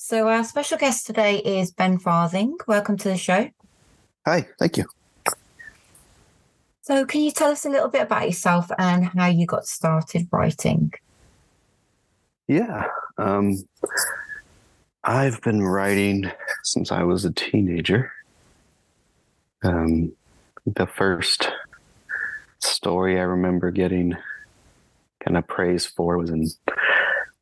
So, our special guest today is Ben Farthing. Welcome to the show. Hi, thank you. So, can you tell us a little bit about yourself and how you got started writing? Yeah. Um, I've been writing since I was a teenager. Um, the first story I remember getting kind of praise for was in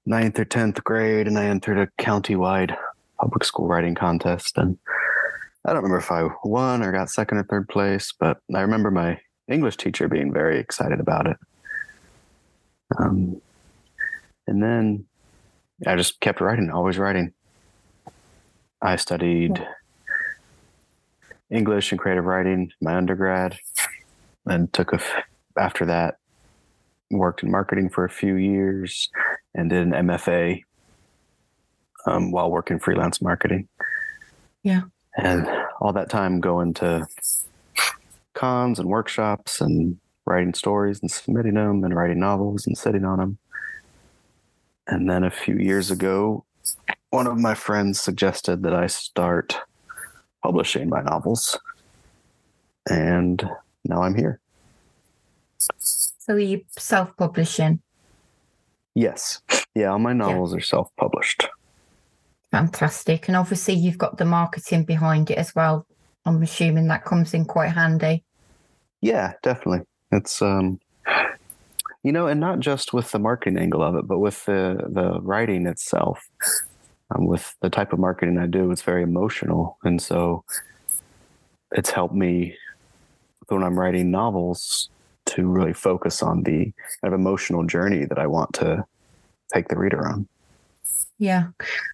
ninth or 10th grade, and I entered a county-wide public school writing contest. And I don't remember if I won or got second or third place, but I remember my English teacher being very excited about it. Um, and then I just kept writing, always writing. I studied English and creative writing my undergrad, and took a after that worked in marketing for a few years and did an MFA um, while working freelance marketing. Yeah, and all that time going to cons and workshops and writing stories and submitting them and writing novels and sitting on them. And then a few years ago, one of my friends suggested that I start publishing my novels. And now I'm here. So, you self publishing? Yes. Yeah, all my novels yeah. are self published. Fantastic. And obviously, you've got the marketing behind it as well. I'm assuming that comes in quite handy. Yeah, definitely. It's, um, you know, and not just with the marketing angle of it, but with the, the writing itself um, with the type of marketing I do, it's very emotional. And so it's helped me when I'm writing novels to really focus on the kind of emotional journey that I want to take the reader on. Yeah.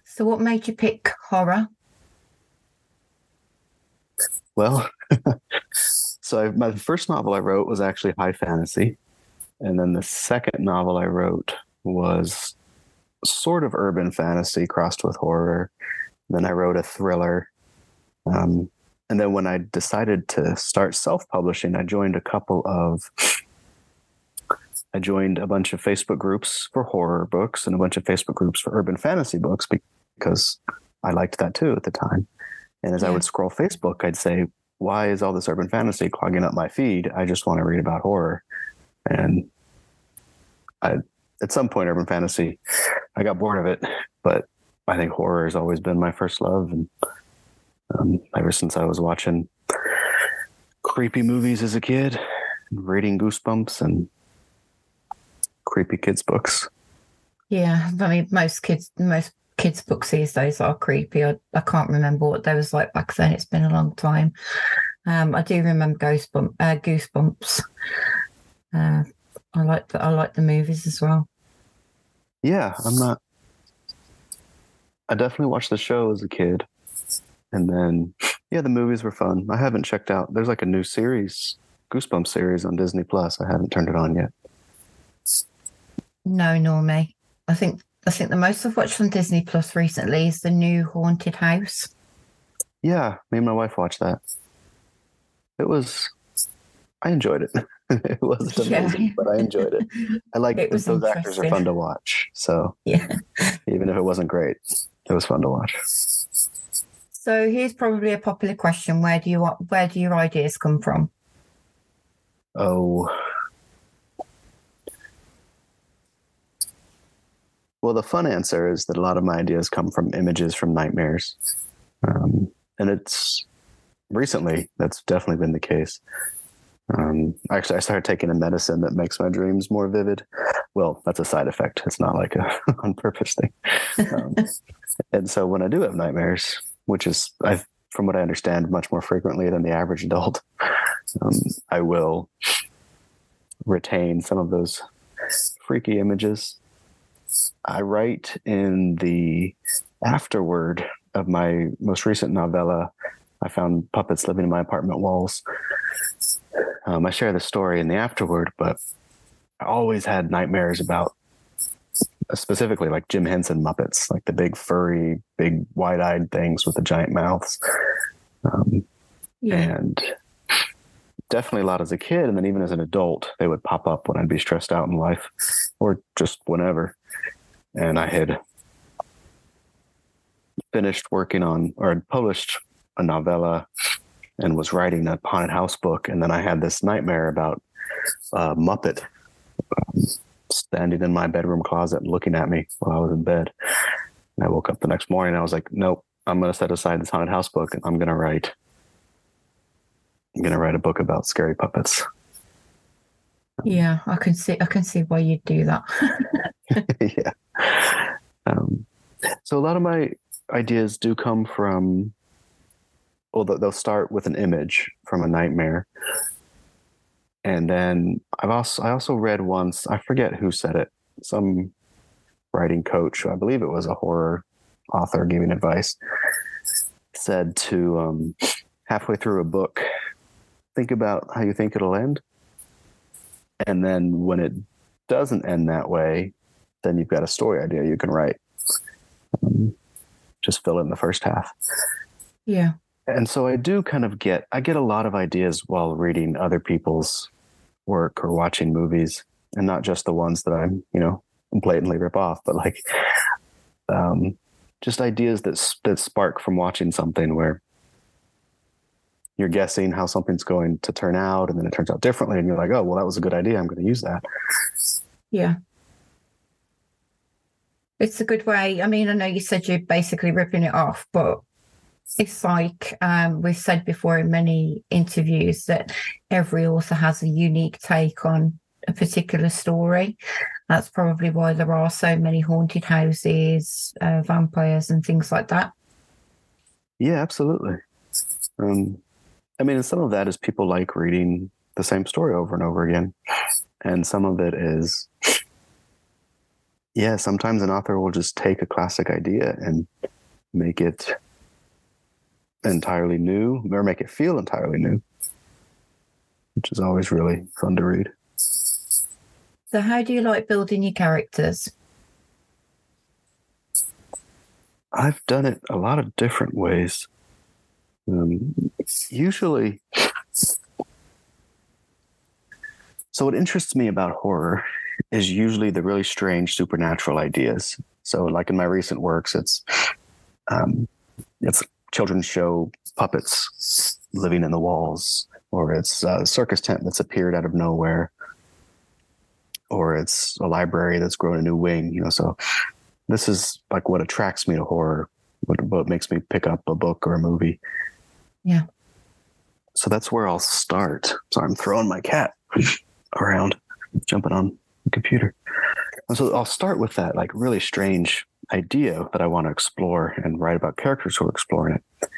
So, what made you pick horror? Well, so I, my first novel I wrote was actually high fantasy. And then the second novel I wrote was sort of urban fantasy crossed with horror. Then I wrote a thriller. Um, and then when I decided to start self publishing, I joined a couple of. I joined a bunch of Facebook groups for horror books and a bunch of Facebook groups for urban fantasy books because I liked that too at the time. And as yeah. I would scroll Facebook, I'd say, why is all this urban fantasy clogging up my feed? I just want to read about horror. And I at some point urban fantasy i got bored of it but i think horror has always been my first love and um, ever since i was watching creepy movies as a kid reading goosebumps and creepy kids books yeah i mean most kids most kids books these days are creepy i, I can't remember what they was like back then it's been a long time um, i do remember goosebumps uh, goosebumps uh, I like the I like the movies as well yeah, I'm not. I definitely watched the show as a kid, and then yeah, the movies were fun. I haven't checked out. There's like a new series, Goosebumps series on Disney Plus. I haven't turned it on yet. No, nor me. I think I think the most I've watched on Disney Plus recently is the new Haunted House. Yeah, me and my wife watched that. It was. I enjoyed it. it wasn't amazing, yeah. but I enjoyed it. I like it those actors are fun to watch. So yeah, even if it wasn't great, it was fun to watch. So here's probably a popular question: Where do you where do your ideas come from? Oh, well, the fun answer is that a lot of my ideas come from images from nightmares, um, and it's recently that's definitely been the case. Um, actually, I started taking a medicine that makes my dreams more vivid. Well, that's a side effect. It's not like a on purpose thing. Um, and so when I do have nightmares, which is, I, from what I understand, much more frequently than the average adult, um, I will retain some of those freaky images. I write in the afterword of my most recent novella. I found puppets living in my apartment walls um, I share the story in the afterword, but I always had nightmares about specifically like Jim Henson Muppets, like the big furry, big wide eyed things with the giant mouths. Um, yeah. And definitely a lot as a kid. And then even as an adult, they would pop up when I'd be stressed out in life or just whenever. And I had finished working on or had published a novella and was writing a haunted house book, and then I had this nightmare about uh, Muppet um, standing in my bedroom closet and looking at me while I was in bed. And I woke up the next morning and I was like, nope, I'm going to set aside this haunted house book and I'm going to write. I'm going to write a book about scary puppets. Yeah, I can see. I can see why you'd do that. yeah. Um, so a lot of my ideas do come from. Well, they'll start with an image from a nightmare, and then I've also I also read once. I forget who said it. Some writing coach, I believe it was a horror author giving advice, said to um, halfway through a book, think about how you think it'll end. And then when it doesn't end that way, then you've got a story idea you can write. Um, just fill in the first half. Yeah. And so I do kind of get, I get a lot of ideas while reading other people's work or watching movies and not just the ones that I'm, you know, blatantly rip off, but like, um, just ideas that that spark from watching something where you're guessing how something's going to turn out and then it turns out differently and you're like oh well that was a good idea i'm going to use that yeah it's a good way i mean i know you said you're basically ripping it off but it's like um, we've said before in many interviews that every author has a unique take on a particular story. That's probably why there are so many haunted houses, uh, vampires, and things like that. Yeah, absolutely. Um, I mean, some of that is people like reading the same story over and over again. And some of it is, yeah, sometimes an author will just take a classic idea and make it entirely new or make it feel entirely new, which is always really fun to read. So, how do you like building your characters? I've done it a lot of different ways. Um, usually, so what interests me about horror is usually the really strange supernatural ideas. So, like in my recent works, it's um, it's children's show puppets living in the walls, or it's a circus tent that's appeared out of nowhere, or it's a library that's grown a new wing, you know. So this is like what attracts me to horror, what, what makes me pick up a book or a movie. Yeah. So that's where I'll start. So I'm throwing my cat around, jumping on the computer. And so I'll start with that like really strange idea that I want to explore and write about characters who are exploring it.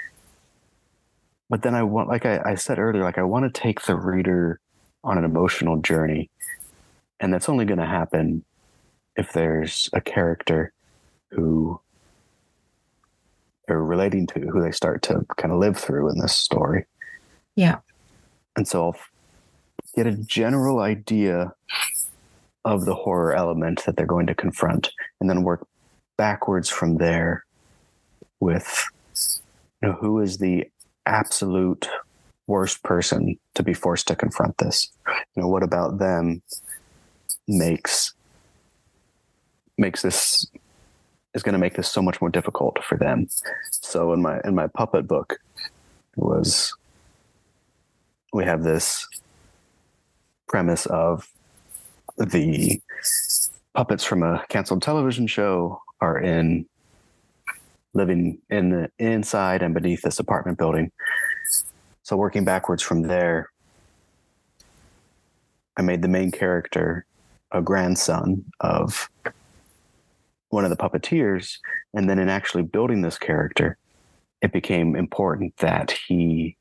But then I want, like I, I said earlier, like I want to take the reader on an emotional journey and that's only going to happen if there's a character who they're relating to, who they start to kind of live through in this story. Yeah. And so I'll get a general idea of the horror element that they're going to confront and then work backwards from there with you know who is the absolute worst person to be forced to confront this you know what about them makes makes this is going to make this so much more difficult for them. So in my in my puppet book was we have this premise of the puppets from a canceled television show are in living in the inside and beneath this apartment building. So working backwards from there, I made the main character a grandson of one of the puppeteers. And then in actually building this character, it became important that he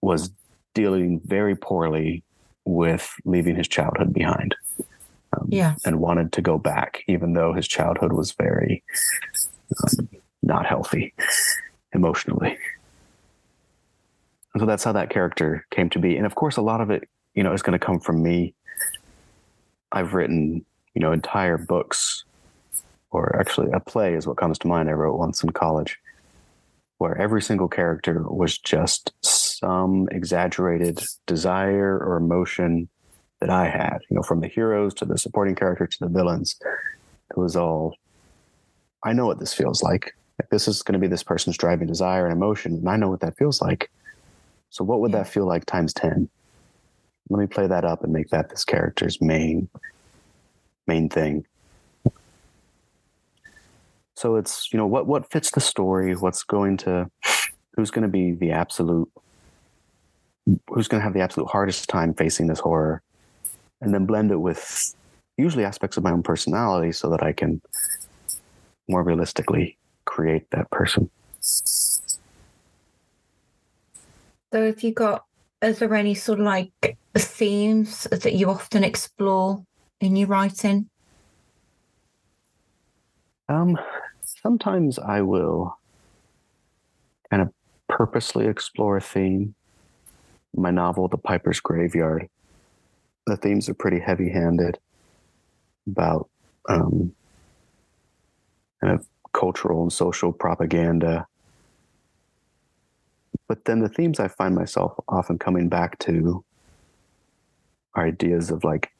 was dealing very poorly with leaving his childhood behind. Um, yeah. And wanted to go back, even though his childhood was very um, not healthy emotionally. And so that's how that character came to be. And of course, a lot of it, you know, is going to come from me I've written, you know, entire books, or actually a play is what comes to mind. I wrote once in college, where every single character was just some exaggerated desire or emotion that I had, you know, from the heroes to the supporting character to the villains. It was all I know what this feels like. like this is going to be this person's driving desire and emotion, and I know what that feels like. So what would that feel like times 10? Let me play that up and make that this character's main main thing. So it's, you know, what what fits the story, what's going to who's going to be the absolute who's going to have the absolute hardest time facing this horror and then blend it with usually aspects of my own personality so that I can more realistically create that person. So if you got is there any sort of like themes that you often explore in your writing? Um, sometimes I will kind of purposely explore a theme. My novel, The Piper's Graveyard, the themes are pretty heavy handed about um, kind of cultural and social propaganda. But then the themes I find myself often coming back to are ideas of like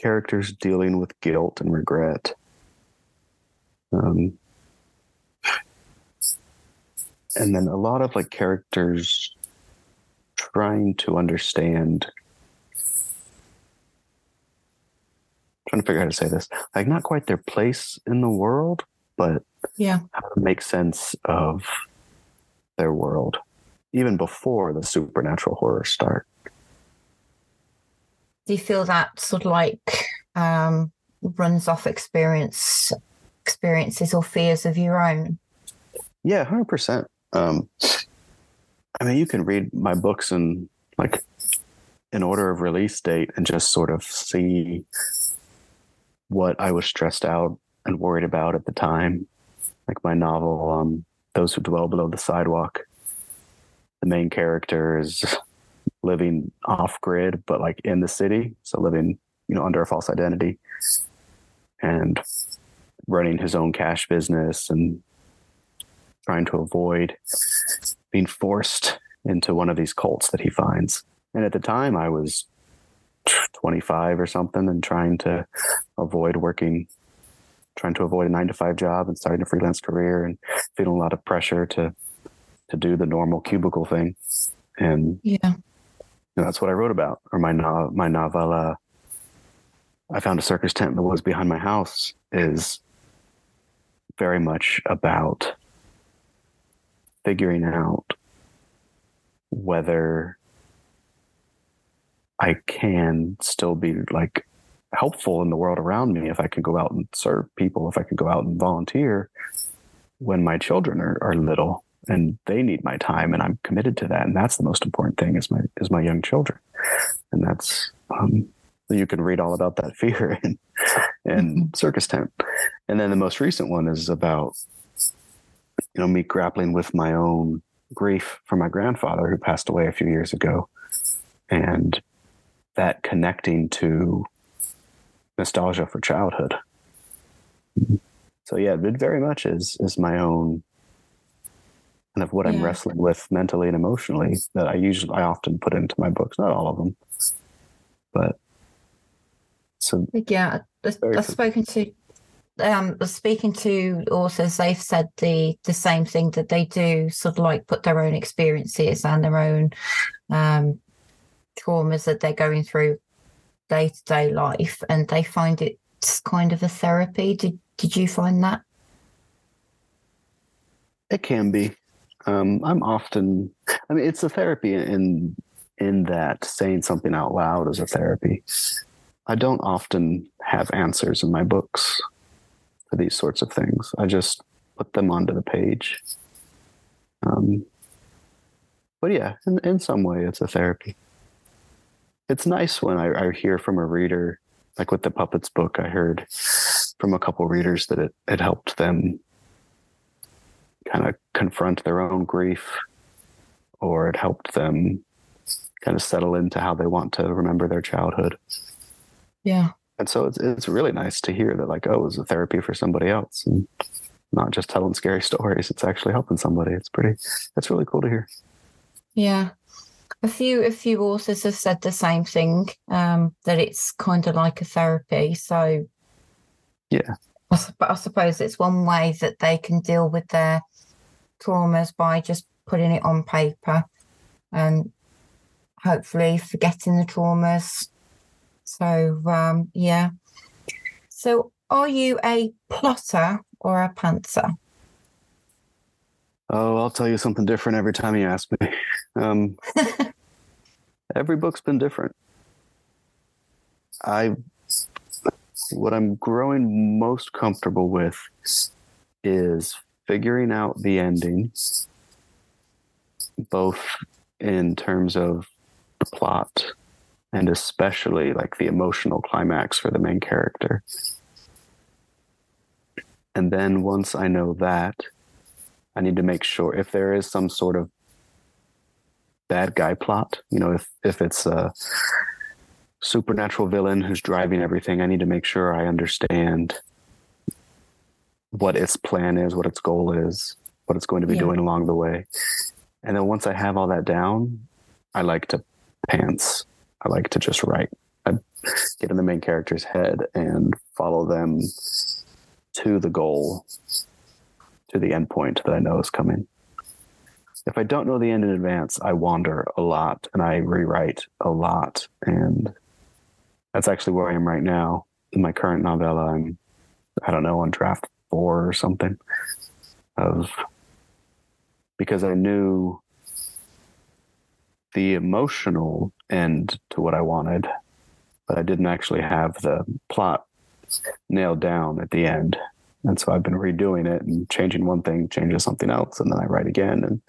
characters dealing with guilt and regret. Um, and then a lot of like characters trying to understand trying to figure out how to say this like not quite their place in the world but Yeah. how to make sense of their world even before the supernatural horror start Do you feel that sort of like um runs off experience experiences or fears of your own? Yeah, hundred percent. Um, I mean, you can read my books in like in order of release date and just sort of see what I was stressed out and worried about at the time. Like my novel, um, "Those Who Dwell Below the Sidewalk." The main character is living off grid, but like in the city, so living, you know, under a false identity, and running his own cash business and trying to avoid being forced into one of these cults that he finds. And at the time, I was 25 or something and trying to avoid working, trying to avoid a nine to five job and starting a freelance career and feeling a lot of pressure to to do the normal cubicle thing. And Yeah. Know, that's what I wrote about. Or my my novella, I found a circus tent in the woods behind my house, is very much about figuring out whether I can still be like helpful in the world around me if I can go out and serve people, if I can go out and volunteer when my children are, are little and they need my time and I'm committed to that. And that's the most important thing is my is my young children. And that's um you can read all about that fear in, in circus tent. And then the most recent one is about you know me grappling with my own grief for my grandfather who passed away a few years ago and that connecting to nostalgia for childhood so yeah it very much is is my own kind of what i'm wrestling with mentally and emotionally that i usually i often put into my books not all of them but so Yeah, I've, spoken to um speaking to authors. They've said the the same thing that they do, sort of like put their own experiences and their own um traumas that they're going through day to day life, and they find it's kind of a therapy. Did Did you find that? It can be. Um, I'm often. I mean, it's a therapy in in that saying something out loud is a therapy. I don't often have answers in my books for these sorts of things. I just put them onto the page. Um, but yeah, in, in some way, it's a therapy. It's nice when I, I hear from a reader, like with the puppets book. I heard from a couple readers that it, it helped them kind of confront their own grief or it helped them kind of settle into how they want to remember their childhood. Yeah, And so it's it's really nice to hear that like, oh, it was a therapy for somebody else and not just telling scary stories. It's actually helping somebody. It's pretty that's really cool to hear. yeah. A few a few authors have said the same thing. Um, that it's kind of like a therapy. So Yeah. but I suppose it's one way that they can deal with their traumas by just putting it on paper and hopefully forgetting the traumas. So um, yeah. So are you a plotter or a pantser? Oh, I'll tell you something different every time you ask me. Um, every book's been different. I what I'm growing most comfortable with is figuring out the ending, both in terms of the plot and especially like the emotional climax for the main character. And then once I know that, I need to make sure if there is some sort of bad guy plot, you know, if if it's a supernatural villain who's driving everything, I need to make sure I understand what its plan is, what its goal is, what it's going to be yeah. doing along the way. And then once I have all that down, I like to pants. I like to just write. I get in the main character's head and follow them to the goal, to the end point that I know is coming. If I don't know the end in advance, I wander a lot and I rewrite a lot. And that's actually where I am right now. In my current novella, I'm, I don't know, on draft four or something of because I knew the emotional end to what I wanted, but I didn't actually have the plot nailed down at the end. And so I've been redoing it and changing one thing, changes something else, and then I write again. And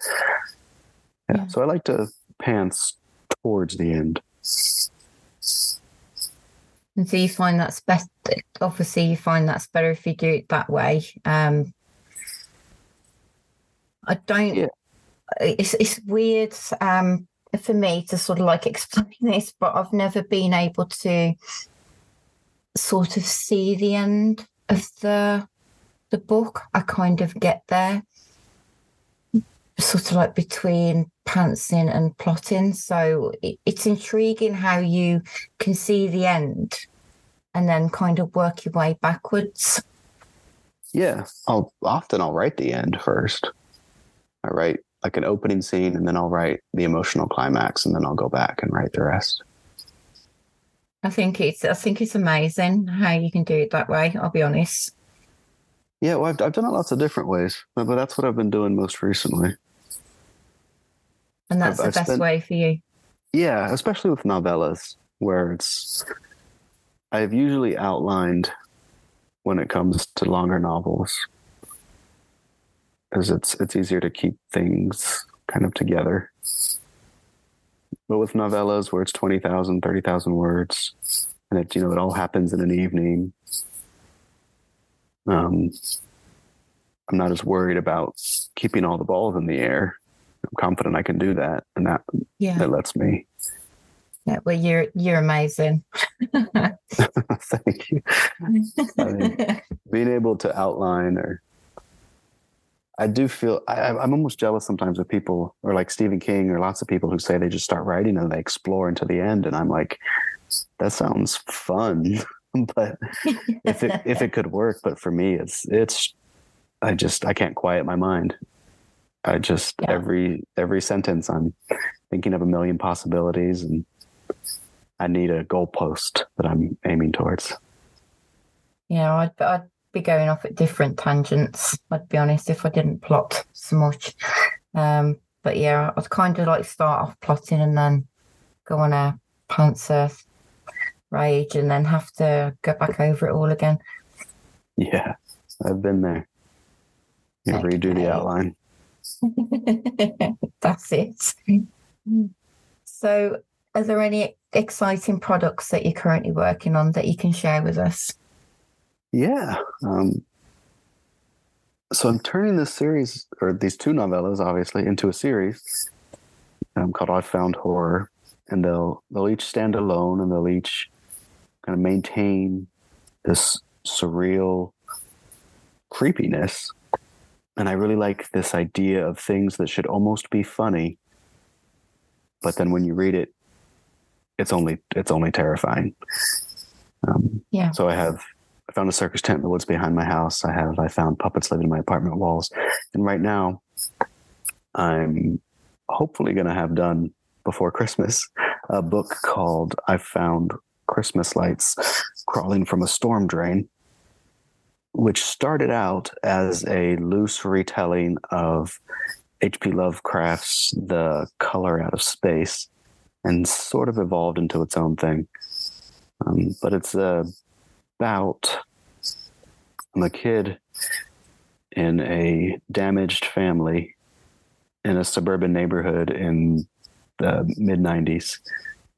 yeah, yeah. so I like to pants towards the end. And so you find that's best. Obviously, you find that's better if you do it that way. Um, I don't. Yeah. It's it's weird um, for me to sort of like explain this, but I've never been able to sort of see the end of the the book. I kind of get there, sort of like between pantsing and plotting. So it, it's intriguing how you can see the end and then kind of work your way backwards. Yeah, I'll often I'll write the end first. I write like an opening scene and then I'll write the emotional climax and then I'll go back and write the rest. I think it's I think it's amazing how you can do it that way, I'll be honest. Yeah, well, I've, I've done it lots of different ways, but, but that's what I've been doing most recently. And that's I've, the I've best spent, way for you. Yeah, especially with novellas, where it's I've usually outlined when it comes to longer novels, because it's it's easier to keep things kind of together. But with novellas, where it's 20,000, 30,000 words, and it you know it all happens in an evening, um, I'm not as worried about keeping all the balls in the air. I'm confident I can do that, and that yeah. that lets me. Yeah, well, you're you're amazing. Thank you. I mean, being able to outline or I do feel I, am almost jealous sometimes of people or like Stephen King or lots of people who say they just start writing and they explore into the end, and I'm like, that sounds fun, but if it if it could work, but for me, it's it's I just I can't quiet my mind. I just yeah. every every sentence I'm thinking of a million possibilities and I need a goalpost that I'm aiming towards. Yeah, I'd, I'd be going off at different tangents. I'd be honest if I didn't plot so much. Um, but yeah, I'd kind of like start off plotting and then go on a pantser rage and then have to go back over it all again. Yeah, I've been there. You okay. redo the outline. That's it. So, are there any exciting products that you're currently working on that you can share with us? Yeah. Um, so I'm turning this series, or these two novellas, obviously, into a series um, called I Found Horror, and they'll they'll each stand alone, and they'll each kind of maintain this surreal creepiness. And I really like this idea of things that should almost be funny, but then when you read it, it's only it's only terrifying. Um, yeah. So I have I found a circus tent in the woods behind my house. I have I found puppets living in my apartment walls, and right now, I'm hopefully going to have done before Christmas a book called "I Found Christmas Lights Crawling from a Storm Drain." Which started out as a loose retelling of H.P. Lovecraft's The Color Out of Space and sort of evolved into its own thing. Um, but it's uh, about I'm a kid in a damaged family in a suburban neighborhood in the mid 90s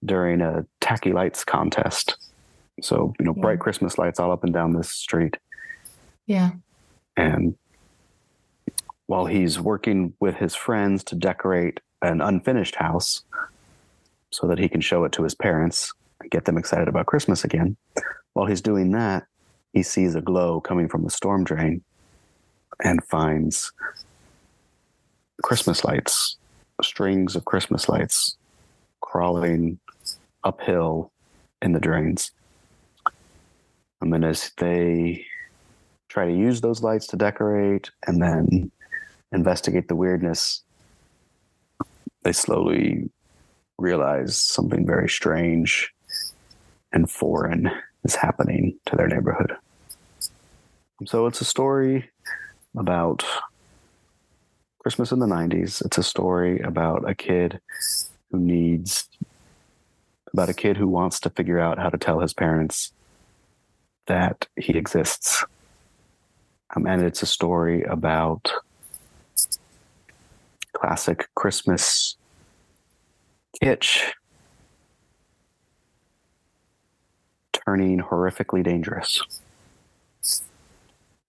during a tacky lights contest. So, you know, yeah. bright Christmas lights all up and down this street. Yeah. And while he's working with his friends to decorate an unfinished house so that he can show it to his parents and get them excited about Christmas again, while he's doing that, he sees a glow coming from the storm drain and finds Christmas lights, strings of Christmas lights crawling uphill in the drains. And then as they try to use those lights to decorate and then investigate the weirdness, they slowly realize something very strange and foreign is happening to their neighborhood. So it's a story about Christmas in the 90s. It's a story about a kid who needs, about a kid who wants to figure out how to tell his parents that he exists. Um, and it's a story about classic Christmas kitsch turning horrifically dangerous.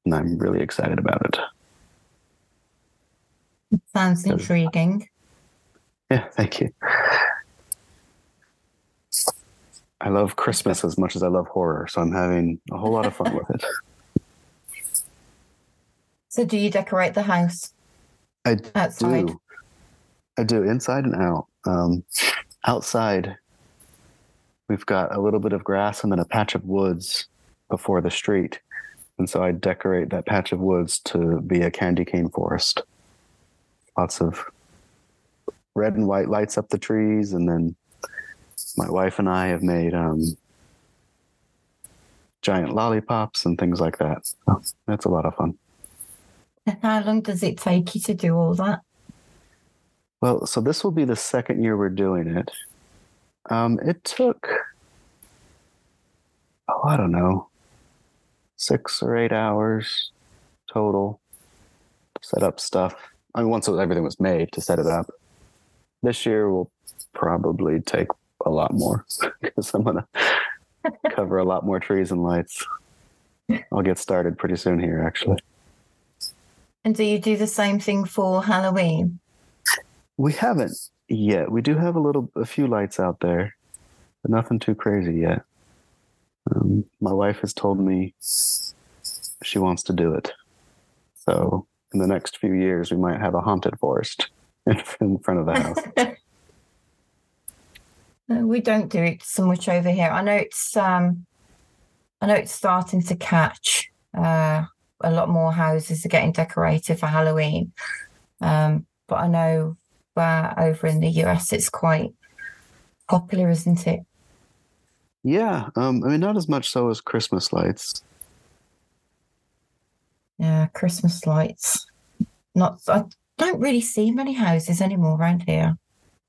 And I'm really excited about it. Sounds intriguing. Yeah, thank you. I love Christmas as much as I love horror, so I'm having a whole lot of fun with it. So, do you decorate the house? I outside. do. I do inside and out. Um, outside, we've got a little bit of grass and then a patch of woods before the street, and so I decorate that patch of woods to be a candy cane forest. Lots of red and white lights up the trees, and then my wife and I have made um, giant lollipops and things like that. So that's a lot of fun. How long does it take you to do all that? Well, so this will be the second year we're doing it. Um, it took, oh, I don't know, six or eight hours total to set up stuff. I mean, once everything was made to set it up. This year will probably take a lot more because I'm going to cover a lot more trees and lights. I'll get started pretty soon here, actually. And do you do the same thing for Halloween? We haven't yet. We do have a little, a few lights out there, but nothing too crazy yet. Um, my wife has told me she wants to do it. So in the next few years, we might have a haunted forest in front of the house. we don't do it so much over here. I know it's um, I know it's starting to catch. Uh, a lot more houses are getting decorated for Halloween. Um, but I know uh, over in the US it's quite popular, isn't it? Yeah, um, I mean, not as much so as Christmas lights. Yeah, Christmas lights. Not, I don't really see many houses anymore around here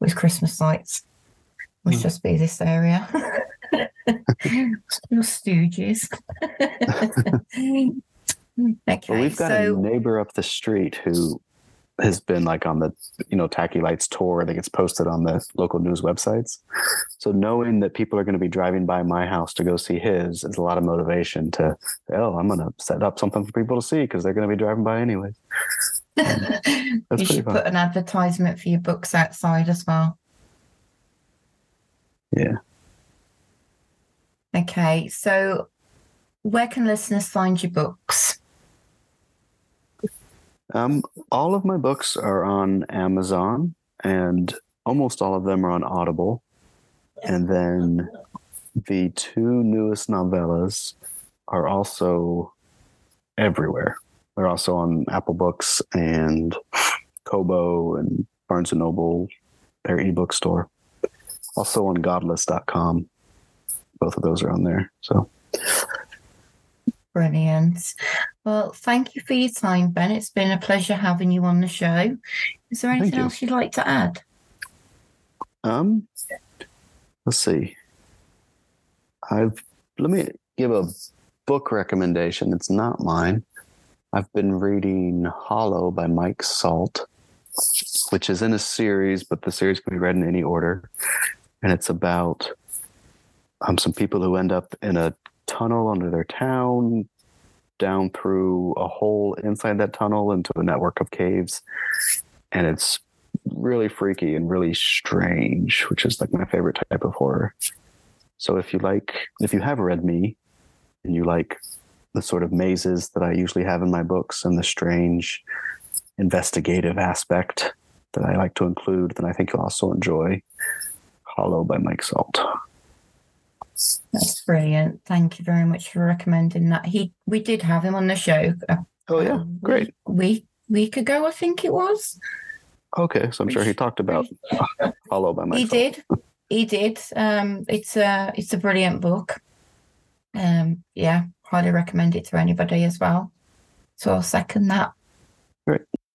with Christmas lights. Must mm. just be this area. Still stooges. Mm, okay, well, we've got so... a neighbor up the street who has been like on the you know tacky lights tour that gets posted on the local news websites. So knowing that people are going to be driving by my house to go see his is a lot of motivation to oh i'm going to set up something for people to see because they're going to be driving by anyway. You should fun. put an advertisement for your books outside as well. Yeah. Okay so where can listeners find your books um, all of my books are on Amazon, and almost all of them are on Audible. And then the two newest novellas are also everywhere. They're also on Apple Books and Kobo and Barnes and Noble, their ebook store. Also on godless.com. Both of those are on there. So Brilliant. Well, thank you for your time, Ben. It's been a pleasure having you on the show. Is there anything you. else you'd like to add? Um, let's see. I've let me give a book recommendation. It's not mine. I've been reading Hollow by Mike Salt, which is in a series, but the series can be read in any order, and it's about um, some people who end up in a tunnel under their town, down through a hole inside that tunnel into a network of caves, and it's really freaky and really strange, which is like my favorite type of horror. So if you like, if you have read me and you like the sort of mazes that I usually have in my books and the strange investigative aspect that I like to include, then I think you'll also enjoy Hollow by Mike Salt. That's brilliant. Thank you very much for recommending that. He we did have him on the show. Oh yeah, um, great. Week week ago, I think it was. Okay, so I'm sure he talked about Hollow by Mike he did. He did. Um, it's a it's a brilliant book. Um, yeah, highly recommend it to anybody as well. So I'll second that. Great.